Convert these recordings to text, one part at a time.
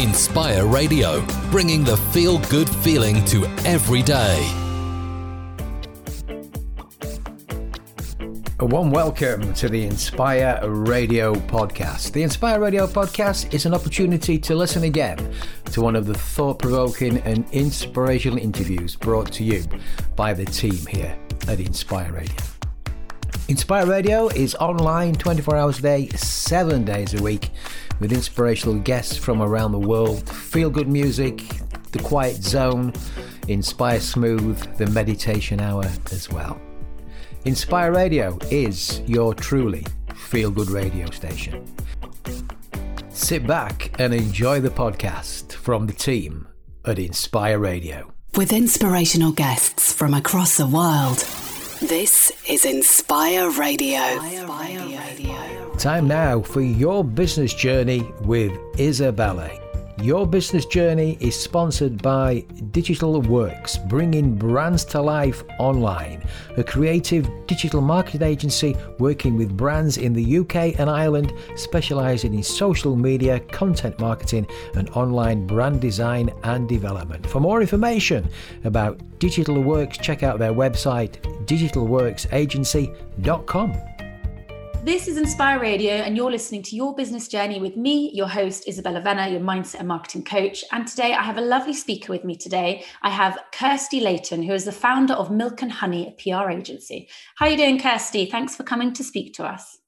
Inspire Radio, bringing the feel good feeling to every day. A warm welcome to the Inspire Radio podcast. The Inspire Radio podcast is an opportunity to listen again to one of the thought provoking and inspirational interviews brought to you by the team here at Inspire Radio. Inspire Radio is online 24 hours a day, 7 days a week with inspirational guests from around the world, feel good music, the quiet zone, Inspire Smooth, the meditation hour as well. Inspire Radio is your truly feel good radio station. Sit back and enjoy the podcast from the team at Inspire Radio. With inspirational guests from across the world, this is Inspire Radio. Inspire Radio. Time now for your business journey with Isabella. Your business journey is sponsored by Digital Works, bringing brands to life online, a creative digital marketing agency working with brands in the UK and Ireland, specializing in social media, content marketing, and online brand design and development. For more information about Digital Works, check out their website, digitalworksagency.com. This is Inspire Radio, and you're listening to Your Business Journey with me, your host, Isabella Venour, your mindset and marketing coach. And today I have a lovely speaker with me today. I have Kirsty Leighton, who is the founder of Milk and Honey, a PR agency. How are you doing, Kirsty? Thanks for coming to speak to us.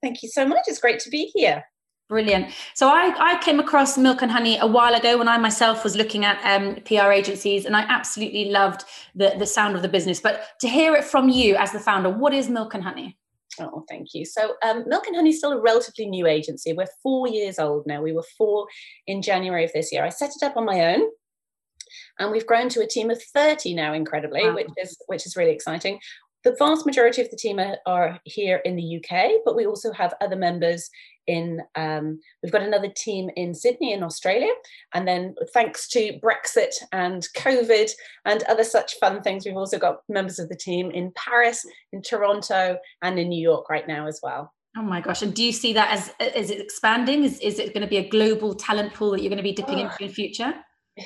Thank you so much. It's great to be here. Brilliant. So I, I came across Milk and Honey a while ago when I myself was looking at um, PR agencies, and I absolutely loved the, the sound of the business. But to hear it from you as the founder, what is Milk and Honey? Oh, thank you. So, um, Milk and Honey is still a relatively new agency. We're four years old now. We were four in January of this year. I set it up on my own, and we've grown to a team of 30 now, incredibly, wow. which is which is really exciting. The vast majority of the team are, are here in the UK, but we also have other members in um, we've got another team in Sydney in Australia and then thanks to Brexit and COVID and other such fun things we've also got members of the team in Paris in Toronto and in New York right now as well Oh my gosh! And do you see that as is it expanding? Is is it going to be a global talent pool that you're going to be dipping oh, into in future?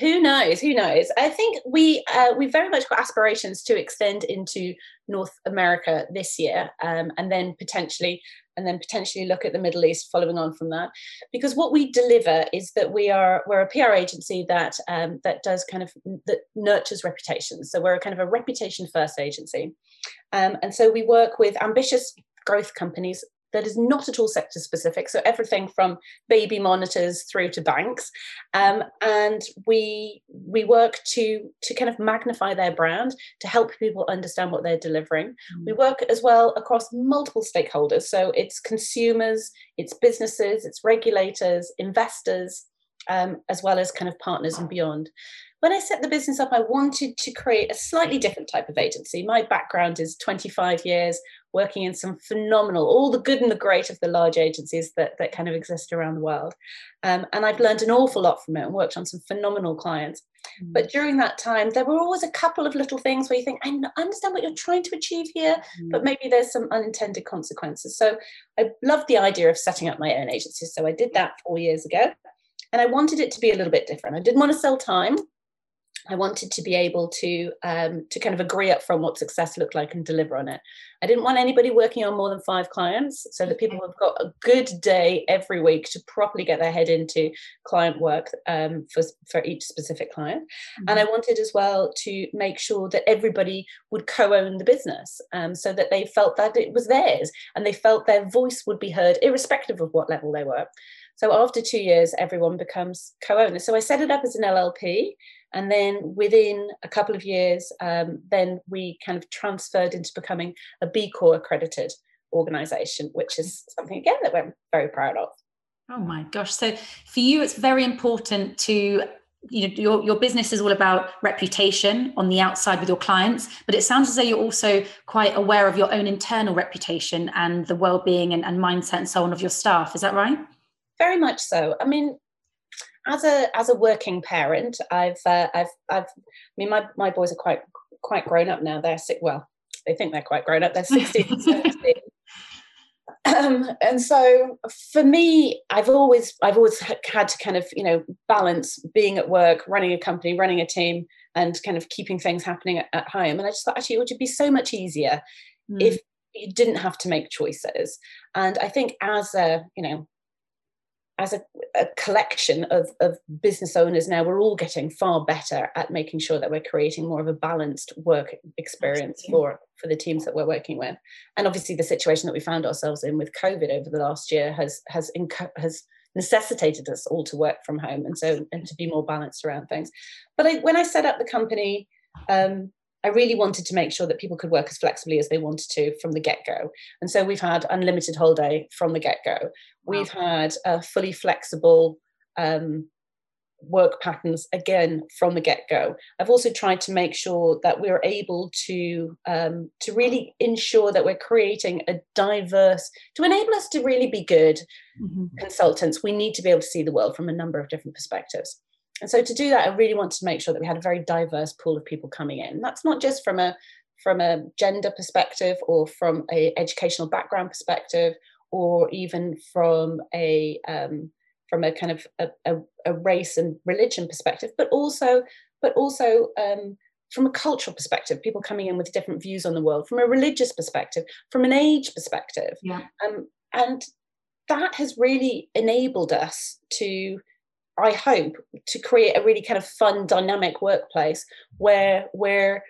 Who knows? Who knows? I think we uh, we very much got aspirations to extend into North America this year, um, and then potentially and then potentially look at the Middle East following on from that. Because what we deliver is that we are we're a PR agency that um, that does kind of that nurtures reputations. So we're a kind of a reputation first agency, um, and so we work with ambitious growth companies that is not at all sector specific. So everything from baby monitors through to banks, um, and we we work to to kind of magnify their brand to help people understand what they're delivering. Mm-hmm. We work as well across multiple stakeholders. So it's consumers, it's businesses, it's regulators, investors, um, as well as kind of partners and beyond when I set the business up, I wanted to create a slightly different type of agency. My background is 25 years working in some phenomenal, all the good and the great of the large agencies that, that kind of exist around the world. Um, and I've learned an awful lot from it and worked on some phenomenal clients. Mm. But during that time, there were always a couple of little things where you think, I understand what you're trying to achieve here, mm. but maybe there's some unintended consequences. So I loved the idea of setting up my own agency. So I did that four years ago. And I wanted it to be a little bit different. I didn't want to sell time. I wanted to be able to um, to kind of agree up from what success looked like and deliver on it. I didn't want anybody working on more than five clients, so that people have got a good day every week to properly get their head into client work um, for for each specific client. Mm-hmm. And I wanted as well to make sure that everybody would co-own the business, um, so that they felt that it was theirs and they felt their voice would be heard, irrespective of what level they were. So after two years, everyone becomes co-owner. So I set it up as an LLP and then within a couple of years, um, then we kind of transferred into becoming a B Corp accredited organization, which is something again that we're very proud of. Oh my gosh. So for you, it's very important to you know your, your business is all about reputation on the outside with your clients but it sounds as though you're also quite aware of your own internal reputation and the well-being and, and mindset and so on of your staff is that right very much so i mean as a as a working parent, I've uh, I've I've I mean my my boys are quite quite grown up now. They're sick. Well, they think they're quite grown up. They're 16, 17. um, and so for me i've always i've always had to kind of you know balance being at work running a company running a team and kind of keeping things happening at, at home and i just thought actually it would be so much easier mm. if you didn't have to make choices and i think as a you know as a, a, collection of, of business owners now, we're all getting far better at making sure that we're creating more of a balanced work experience for, for the teams that we're working with. And obviously, the situation that we found ourselves in with COVID over the last year has has inco- has necessitated us all to work from home and so and to be more balanced around things. But I, when I set up the company, um, I really wanted to make sure that people could work as flexibly as they wanted to from the get go. And so we've had unlimited holiday from the get go. We've had a fully flexible um, work patterns again from the get go. I've also tried to make sure that we're able to um, to really ensure that we're creating a diverse to enable us to really be good mm-hmm. consultants. We need to be able to see the world from a number of different perspectives. And so to do that, I really wanted to make sure that we had a very diverse pool of people coming in. That's not just from a from a gender perspective or from a educational background perspective or even from a um, from a kind of a, a, a, race and religion perspective, but also but also um, from a cultural perspective, people coming in with different views on the world, from a religious perspective, from an age perspective, yeah. um, and that has really enabled us to I hope to create a really kind of fun, dynamic workplace where where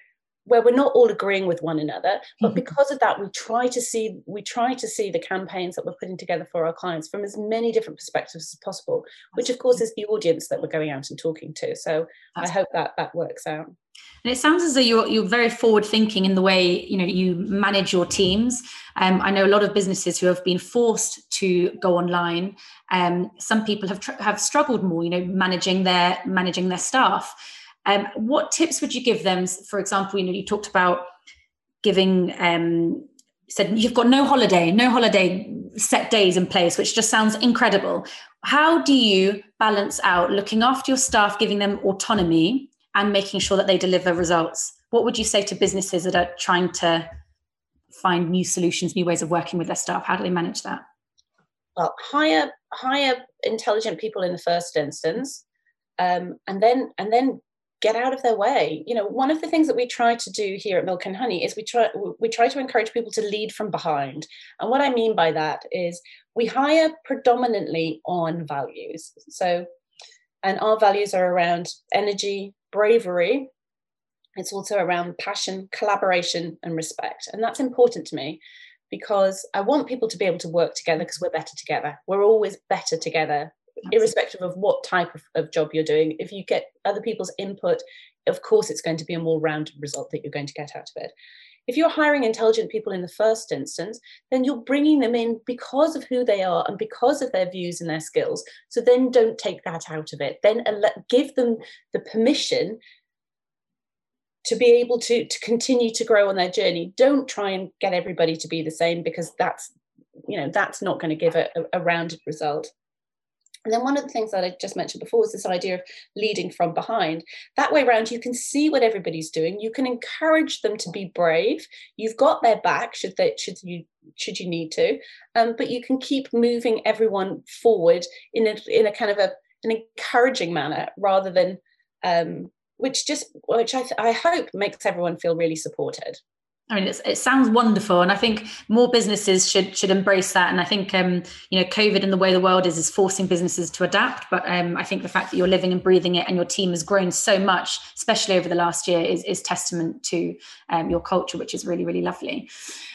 where we're not all agreeing with one another but mm-hmm. because of that we try to see we try to see the campaigns that we're putting together for our clients from as many different perspectives as possible which of course is the audience that we're going out and talking to. So That's i hope that that works out and it sounds as though you're you're very forward thinking in the way you know you manage your teams. Um, I know a lot of businesses who have been forced to go online. Um, some people have tr- have struggled more, you know, managing their managing their staff. Um, what tips would you give them? For example, you know, you talked about giving um, said you've got no holiday, no holiday set days in place, which just sounds incredible. How do you balance out looking after your staff, giving them autonomy, and making sure that they deliver results? What would you say to businesses that are trying to find new solutions, new ways of working with their staff? How do they manage that? Well, hire hire intelligent people in the first instance, um, and then and then get out of their way you know one of the things that we try to do here at milk and honey is we try we try to encourage people to lead from behind and what i mean by that is we hire predominantly on values so and our values are around energy bravery it's also around passion collaboration and respect. And that's important to me because i want people to be able to work together because we're better together. We're always better together irrespective of what type of, of job you're doing. If you get other people's input of course it's going to be a more rounded result that you're going to get out of it if you're hiring intelligent people in the first instance then you're bringing them in because of who they are and because of their views and their skills. So then don't take that out of it. Then give them the permission to be able to to continue to grow on their journey. Don't try and get everybody to be the same because that's you know that's not going to give a, a rounded result and then one of the things that I just mentioned before was this idea of leading from behind. That way around, you can see what everybody's doing. You can encourage them to be brave. You've got their back should they should you should you need to, um, but you can keep moving everyone forward in a in a kind of a an encouraging manner rather than um, which just which I, I hope makes everyone feel really supported. I mean, it sounds wonderful, and I think more businesses should should embrace that. And I think, um, you know, COVID and the way the world is is forcing businesses to adapt. But um, I think the fact that you're living and breathing it, and your team has grown so much, especially over the last year, is is testament to um, your culture, which is really really lovely.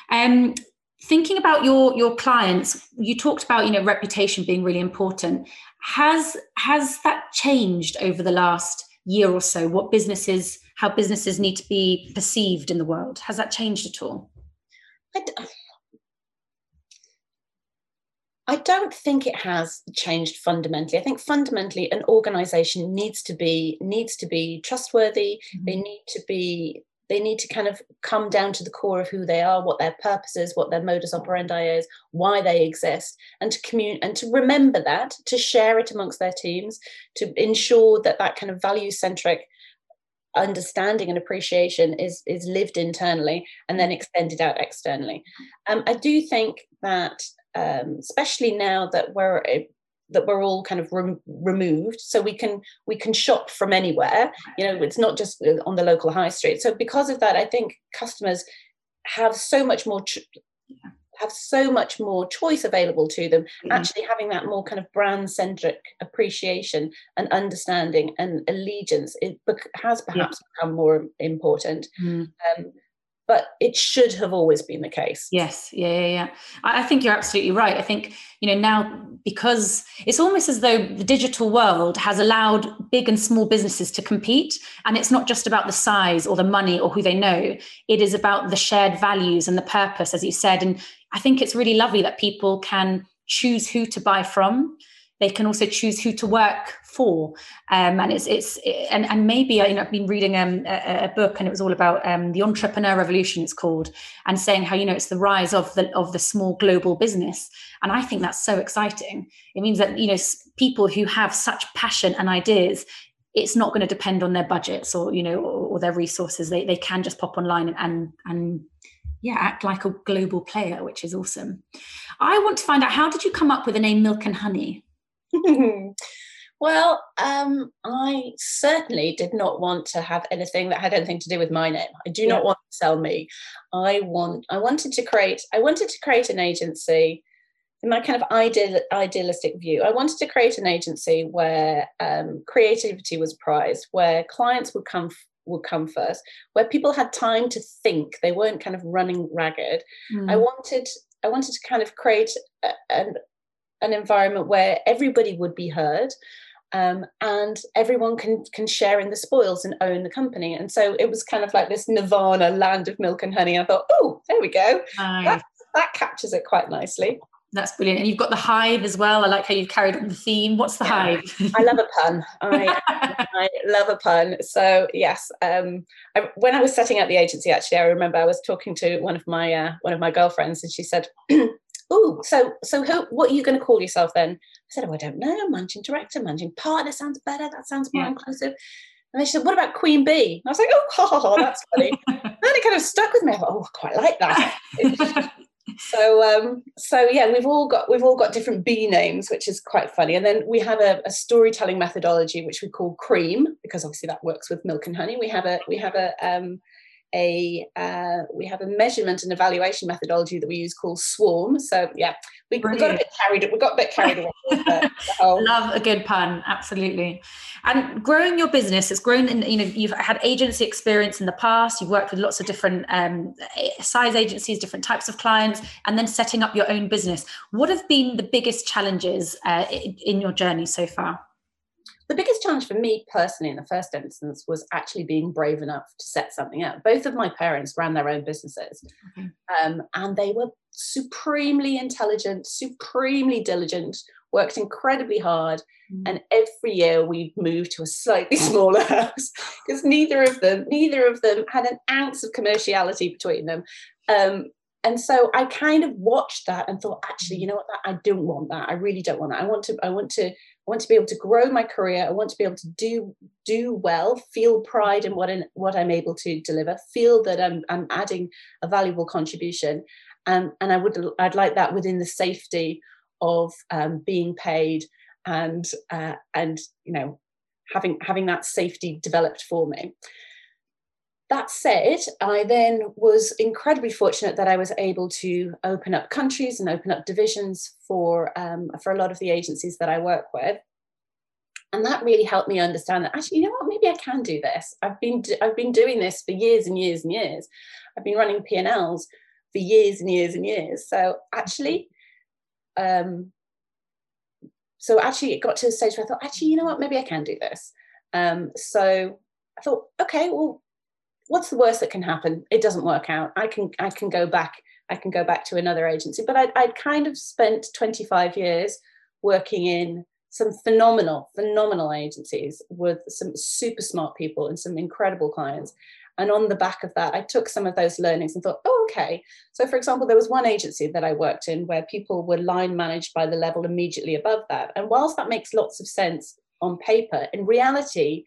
Um, thinking about your your clients, you talked about you know reputation being really important. Has has that changed over the last year or so? What businesses how businesses need to be perceived in the world? Has that changed at all? I d- I don't think it has changed fundamentally. I think fundamentally an organization needs to be needs to be trustworthy. Mm-hmm. They need to be they need to kind of come down to the core of who they are, what their purpose is, what their modus operandi is, why they exist, and to communicate and to remember that, to share it amongst their teams, to ensure that that kind of value centric understanding and appreciation is is lived internally and then extended out externally. Um, I do think that um, especially now that we're that we're all kind of rem- removed so we can we can shop from anywhere you know it's not just uh, on the local high street so because of that i think customers have so much more have so much more choice available to them mm-hmm. actually having that more kind of brand centric appreciation and understanding and allegiance it has perhaps yeah. become more important mm-hmm. um, but it should have always been the case. Yes, yeah, yeah, yeah. I, think you're absolutely right. I think you know now because it's almost as though the digital world has allowed big and small businesses to compete, and it's not just about the size or the money or who they know. It is about the shared values and the purpose, as you said. And I think it's really lovely that people can choose who to buy from. They can also choose who to work for. Um, and it's it's and and maybe you know I've been reading um, a, a, book and it was all about um, the entrepreneur revolution it's called and saying how you know it's the rise of the of the small global business. And I think that's so exciting. It means that you know people who have such passion and ideas it's not going to depend on their budgets or you know or, their resources. They they can just pop online and and, and yeah, act like a global player, which is awesome. I want to find out how did you come up with the name Milk and Honey? well, um, I certainly did not want to have anything that had anything to do with my name. I do yeah. not want to sell me. I want. I wanted to create. I wanted to create an agency. In my kind of ideal, idealistic view, I wanted to create an agency where um, creativity was prized, where clients would come would come first, where people had time to think. They weren't kind of running ragged. Mm. I wanted I wanted to kind of create a, an an environment where everybody would be heard um, and everyone can can share in the spoils and own the company. And so it was kind of like this nirvana land of milk and honey. I thought, oh, there we go. Nice. That, that captures it quite nicely. That's brilliant. And you've got the hive as well. I like how you've carried on the theme. What's the yeah, hive? I love a pun. I, I love a pun. So yes, um, I, when I was setting up the agency, actually, I remember I was talking to one of my uh, one of my girlfriends, and she said, oh, so so who, what are you going to call yourself then? I said, oh, I don't know, managing director, managing partner sounds better. That sounds more yeah. inclusive. And they said, what about Queen Bee? And I was like, oh, ha, ha, ha, that's funny. and it kind of stuck with me. I thought, oh, I quite like that. so um, so yeah, we've all got we've all got different bee names, which is quite funny. And then we have a, a storytelling methodology which we call cream, because obviously that works with milk and honey. We have a we have a um, a uh, we have a measurement and evaluation methodology that we use called Swarm. So yeah, we, we got a bit carried. We got a bit carried away. Love a good pun, absolutely. And growing your business, it's grown. In, you know, you've had agency experience in the past. You've worked with lots of different um, size agencies, different types of clients, and then setting up your own business. What have been the biggest challenges uh, in your journey so far? The biggest challenge for me personally in the first instance was actually being brave enough to set something up. Both of my parents ran their own businesses mm-hmm. um, and they were supremely intelligent, supremely diligent, worked incredibly hard. Mm-hmm. And every year we moved to a slightly smaller house because neither of them, neither of them had an ounce of commerciality between them. Um, and so I kind of watched that and thought, actually, you know what? I don't want that. I really don't want that. I want to. I want to. I want to be able to grow my career. I want to be able to do do well, feel pride in what in, what I'm able to deliver, feel that I'm I'm adding a valuable contribution, um, and I would I'd like that within the safety of um, being paid and uh, and you know having having that safety developed for me. That said, I then was incredibly fortunate that I was able to open up countries and open up divisions for um, for a lot of the agencies that I work with, and that really helped me understand that actually, you know what, maybe I can do this. I've been I've been doing this for years and years and years. I've been running P and Ls for years and years and years. So actually, um, so actually, it got to a stage where I thought, actually, you know what, maybe I can do this. Um, so I thought, okay, well, what's the worst that can happen? It doesn't work out. I can I can go back. I can go back to another agency. But I'd, I'd kind of spent 25 years working in some phenomenal, phenomenal agencies with some super smart people and some incredible clients. And on the back of that, I took some of those learnings and thought, oh, okay. So, for example, there was one agency that I worked in where people were line managed by the level immediately above that. And whilst that makes lots of sense on paper, in reality,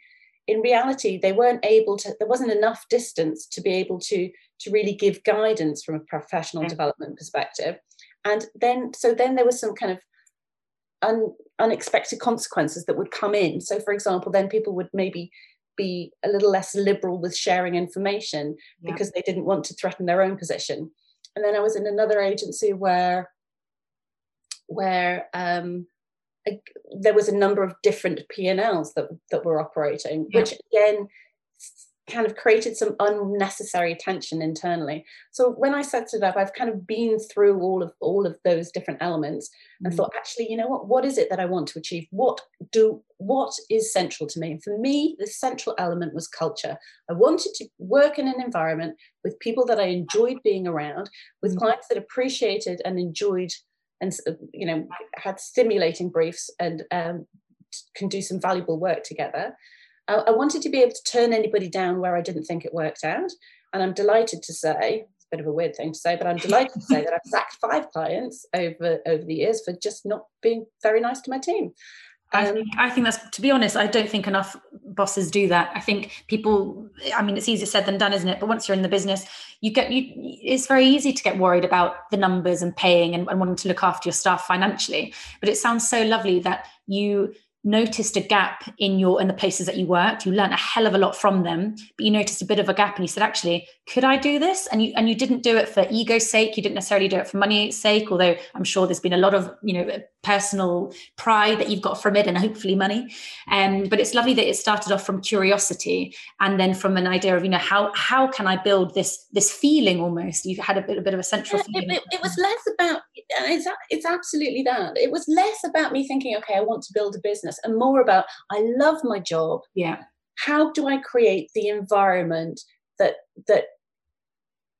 in reality, they weren't able to, there wasn't enough distance to be able to, to really give guidance from a professional development perspective. and then so then there was some kind of un, unexpected consequences that would come in so for example then people would maybe be a little less liberal with sharing information yeah. because they didn't want to threaten their own position and then i was in another agency where where um, there was a number of different P&Ls that, that were operating, yeah. which again kind of created some unnecessary tension internally. So when I set it up, I've kind of been through all of all of those different elements and mm-hmm. thought, actually, you know what? What is it that I want to achieve? What do what is central to me? And for me, the central element was culture. I wanted to work in an environment with people that I enjoyed being around, with mm-hmm. clients that appreciated and enjoyed and you know had stimulating briefs and um, can do some valuable work together. I, I wanted to be able to turn anybody down where I didn't think it worked out, and I'm delighted to say it's a bit of a weird thing to say, but I'm delighted to say that I've sacked five clients over over the years for just not being very nice to my team. I um, think, I think that's to be honest i don't think enough bosses do that. I think people i mean it's easier said than done isn't it? But once you're in the business you get you it's very easy to get worried about the numbers and paying and, and wanting to look after your staff financially. But it sounds so lovely that you noticed a gap in your in the places that you worked. You learned a hell of a lot from them but you noticed a bit of a gap and you said actually could i do this? And you and you didn't do it for ego's sake. You didn't necessarily do it for money's sake although i'm sure there's been a lot of you know personal pride that you've got from it and hopefully money. Um, but it's lovely that it started off from curiosity and then from an idea of you know how how can i build this this feeling almost? You've had a bit, a bit of a central yeah, it, it, it, was less about it's, it's absolutely that. It was less about me thinking okay i want to build a business and more about i love my job. Yeah. How do i create the environment that that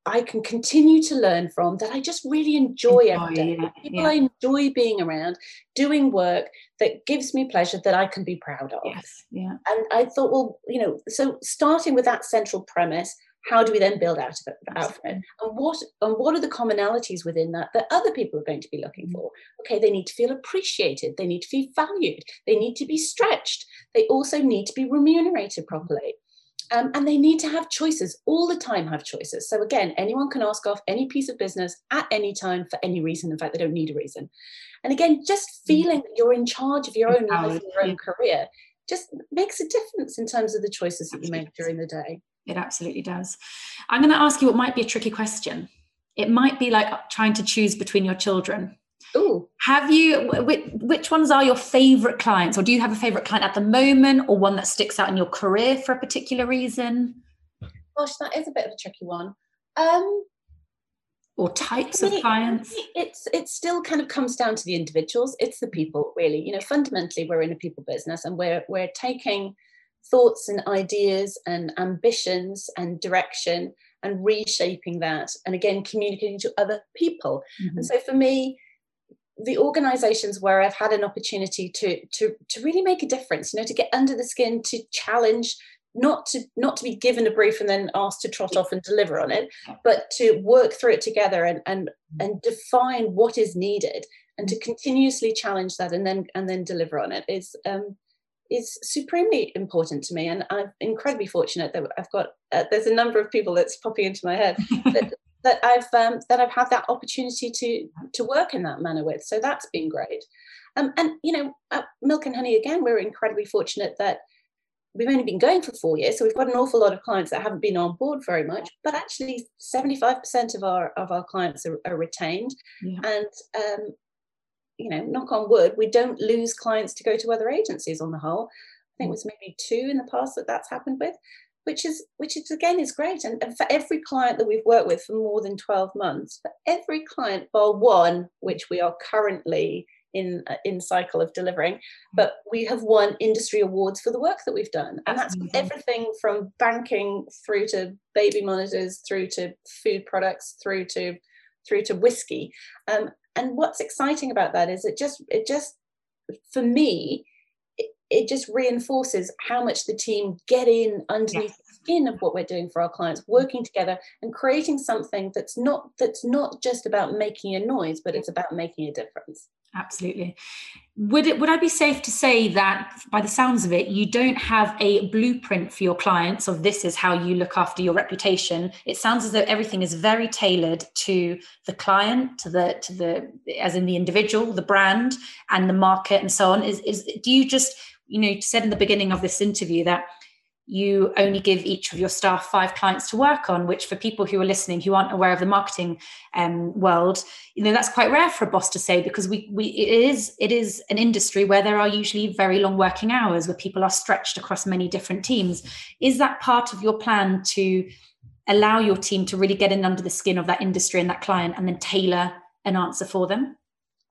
I can continue to learn from, that I just really enjoy, enjoy every day. Yeah, People yeah. I enjoy being around, doing work that gives me pleasure that I can be proud of. Yes. Yeah. And I thought, well, you know, so starting with that central premise, how do we then build out of it, out from it? And what and what are the commonalities within that that other people are going to be looking mm-hmm. for? Okay, they need to feel appreciated, they need to feel valued, they need to be stretched, they also need to be remunerated properly. Um, and they need to have choices all the time have choices. So again anyone can ask off any piece of business at any time for any reason. In fact they don't need a reason. And again just mm. feeling that you're in charge of your own life and your own career just makes a difference in terms of the choices that you make during the day. It absolutely does. I'm going to ask you what might be a tricky question. It might be like trying to choose between your children Ooh. Have you, which, which ones are your favorite clients, or do you have a favorite client at the moment, or one that sticks out in your career for a particular reason? Gosh, that is a bit of a tricky one. Um, or types of clients? It's it still kind of comes down to the individuals. It's the people, really. You know, fundamentally, we're in a people business, and we're we're taking thoughts and ideas and ambitions and direction and reshaping that, and again communicating to other people. Mm-hmm. And so, for me, the organizations where I've had an opportunity to to to really make a difference, you know, to get under the skin, to challenge, not to not to be given a brief and then asked to trot off and deliver on it, but to work through it together and and and define what is needed and to continuously challenge that and then and then deliver on it is um, is supremely important to me. And i'm incredibly fortunate that i've got uh, there's a number of people that's popping into my head that, that I've um, that I've had that opportunity to to work in that manner with. So that's been great. Um, and you know, at Milk and Honey again, we're incredibly fortunate that we've only been going for four years, so we've got an awful lot of clients that haven't been on board very much. But actually, seventy five percent of our of our clients are, are retained, yeah. and um, you know, knock on wood, we don't lose clients to go to other agencies on the whole. I think it was maybe two in the past that that's happened with which is which is again is great. And, and, for every client that we've worked with for more than 12 months for every client bar one which we are currently in uh, in cycle of delivering but we have won industry awards for the work that we've done. And that's everything from banking through to baby monitors through to food products through to through to whiskey. Um, and what's exciting about that is it just it just for me it just reinforces how much the team get in underneath yes. the skin of what we're doing for our clients working together and creating something that's not that's not just about making a noise but it's about making a difference Absolutely. Would it would I be safe to say that by the sounds of it, you don't have a blueprint for your clients of this is how you look after your reputation? It sounds as though everything is very tailored to the client, to the to the as in the individual, the brand, and the market and so on. Is is do you just, you know, said in the beginning of this interview that you only give each of your staff five clients to work on which for people who are listening who aren't aware of the marketing um, world you know that's quite rare for a boss to say because we we it is it is an industry where there are usually very long working hours where people are stretched across many different teams. Is that part of your plan to allow your team to really get in under the skin of that industry and that client and then tailor an answer for them?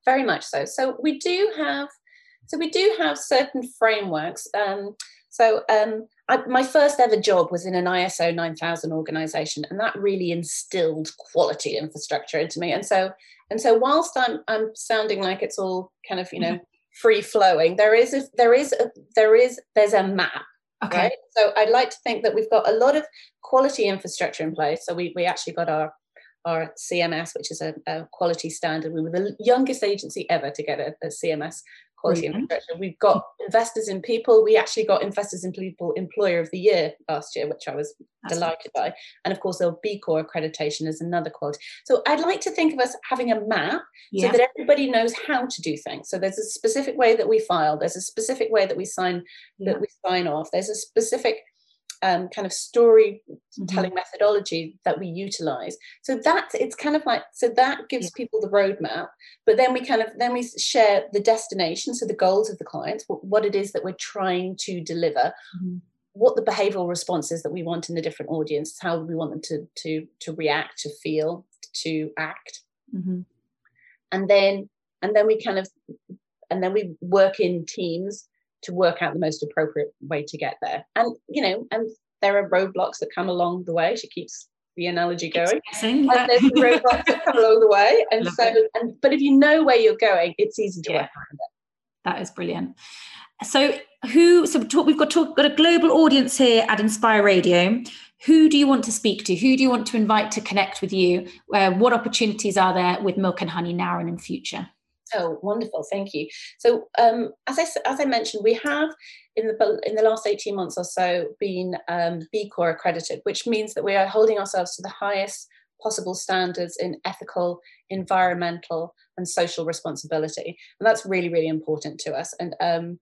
Very much so. So we do have so we do have certain frameworks um, so um, I, my first ever job was in an ISO 9000 organization, and that really instilled quality infrastructure into me. And so, and so, whilst I'm I'm sounding like it's all kind of you know mm-hmm. free flowing, there is a, there is a, there is there's a map. Okay. Right? So I'd like to think that we've got a lot of quality infrastructure in place. So we we actually got our our CMS, which is a, a, quality standard. We were the youngest agency ever to get a, a CMS quality mm-hmm. infrastructure. We've got investors in people. We actually got investors in people employer of the year last year, which I was That's delighted by. And of course, there'll B Corp accreditation is another quality. So I'd like to think of us having a map yeah. so that everybody knows how to do things. So there's a specific way that we file. There's a specific way that we sign yeah. that we sign off. There's a specific um, kind of storytelling mm-hmm. methodology that we utilize. So that it's kind of like so that gives yeah. people the roadmap, but then we kind of then we share the destination, so the goals of the clients, what, what it is that we're trying to deliver. Mm-hmm. What the behavioral responses that we want in the different audience, how we want them to to to react, to feel, to act, mm-hmm. and then and then we kind of and then we work in teams to work out the most appropriate way to get there. And you know, and there are roadblocks that come along the way. She keeps the analogy going. And there's roadblocks that come along the way. And Love so, it. and but if you know where you're going, it's easy to yeah. work around it. That is brilliant. So who? So talk, we've got talk, got a global audience here at Inspire Radio. Who do you want to speak to? Who do you want to invite to connect with you? Uh, what opportunities are there with Milk and Honey now and in future? Oh, wonderful! Thank you. So, um, as I as I mentioned, we have in the in the last eighteen months or so been um, B Corp accredited, which means that we are holding ourselves to the highest possible standards in ethical, environmental, and social responsibility, and that's really really important to us. And um,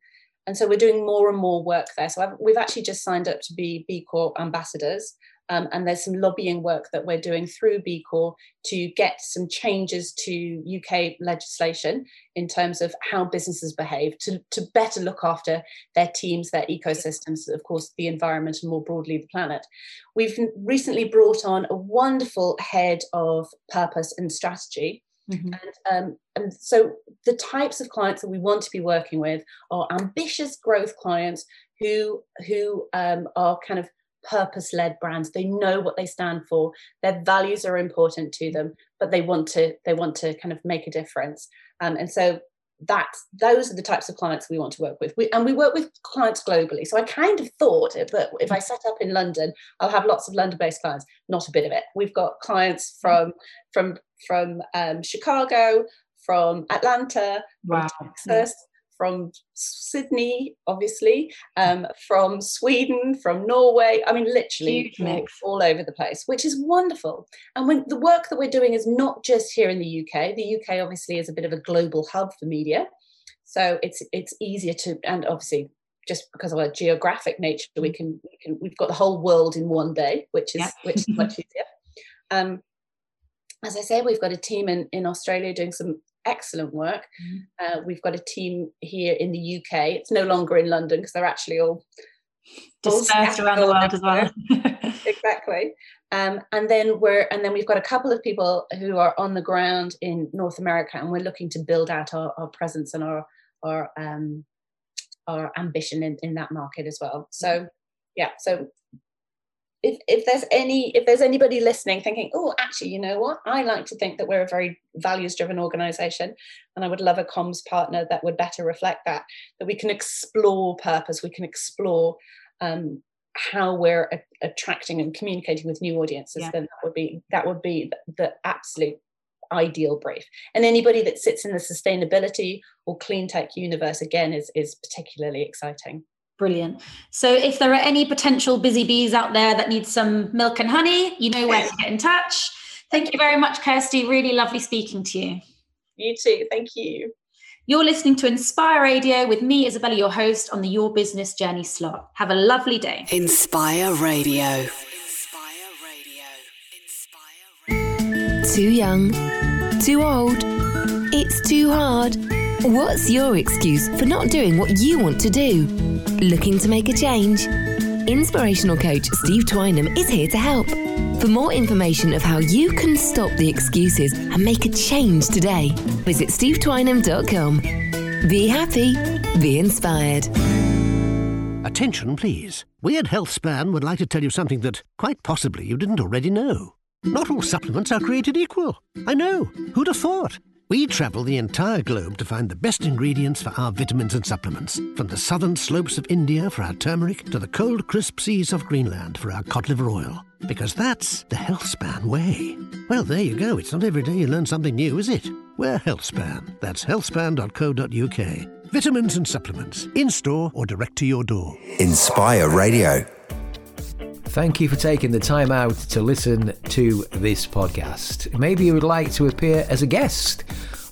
and so we're doing more and more work there. So I've, we've actually just signed up to be B Corp ambassadors, um, and there's some lobbying work that we're doing through B Corp to get some changes to UK legislation in terms of how businesses behave to, to better look after their teams, their ecosystems, of course, the environment, and more broadly, the planet. We've recently brought on a wonderful head of purpose and strategy. Mm-hmm. And, um, and so the types of clients that we want to be working with are ambitious growth clients who who um, are kind of purpose led brands. They know what they stand for. Their values are important to them but they want to they want to kind of make a difference. Um, and so that those are the types of clients we want to work with. We, and we work with clients globally. So i kind of thought that if i set up in london i'll have lots of london based clients. Not a bit of it. We've got clients from from from um, chicago from atlanta wow. from texas from Sydney, obviously, um, from Sweden, from Norway. I mean, literally all, over the place, which is wonderful. And when the work that we're doing is not just here in the UK. The UK obviously is a bit of a global hub for media, so it's it's easier to and obviously just because of our geographic nature, we mm. can, we can we've got the whole world in one day, which is yeah. which is much easier. Um, as I say, we've got a team in, in Australia doing some excellent work. Mm-hmm. Uh, we've got a team here in the UK. It's no longer in London because they're actually all dispersed around the world as well. exactly. Um, and then we're and then we've got a couple of people who are on the ground in North America, and we're looking to build out our, our presence and our our um, our ambition in, in that market as well. So yeah, so if, if there's any if there's anybody listening thinking oh actually you know what i like to think that we're a very values driven organization and i would love a comms partner that would better reflect that that we can explore purpose we can explore um, how we're a- attracting and communicating with new audiences yeah. then that would be that would be the, the absolute ideal brief. And anybody that sits in the sustainability or clean tech universe, again, is, is particularly exciting. Brilliant. So, if there are any potential busy bees out there that need some milk and honey, you know where to get in touch. Thank you very much, Kirsty. Really lovely speaking to you. You too. Thank you. You're listening to Inspire Radio with me, Isabella, your host on the Your Business Journey slot. Have a lovely day. Inspire Radio. Inspire Radio. Inspire Radio. Too young? Too old? It's too hard. What's your excuse for not doing what you want to do? Looking to make a change? Inspirational coach Steve Twynham is here to help. For more information of how you can stop the excuses and make a change today, visit stevetwynham.com. Be happy, be inspired. Attention, please. We at Healthspan would like to tell you something that, quite possibly, you didn't already know. Not all supplements are created equal. I know. Who'd have thought? We travel the entire globe to find the best ingredients for our vitamins and supplements. From the southern slopes of India for our turmeric to the cold, crisp seas of Greenland for our cod liver oil. Because that's the HealthSpan way. Well, there you go. It's not every day you learn something new, is it? We're HealthSpan. That's healthspan.co.uk. Vitamins and supplements, in store or direct to your door. Inspire Radio. Thank you for taking the time out to listen to this podcast. Maybe you would like to appear as a guest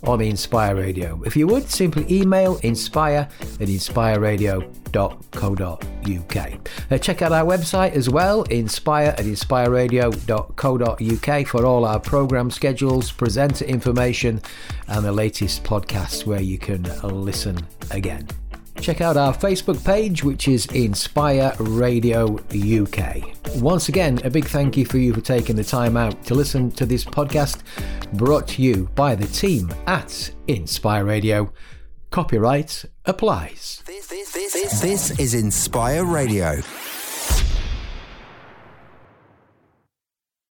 on Inspire Radio. If you would, simply email inspire at inspireradio.co.uk. Uh, check out our website as well, inspire at inspireradio.co.uk for all our program schedules, presenter information, and the latest podcasts where you can listen again. Check out our Facebook page, which is Inspire Radio UK. Once again, a big thank you for you for taking the time out to listen to this podcast brought to you by the team at Inspire Radio. Copyright applies. This, this, this, this is Inspire Radio.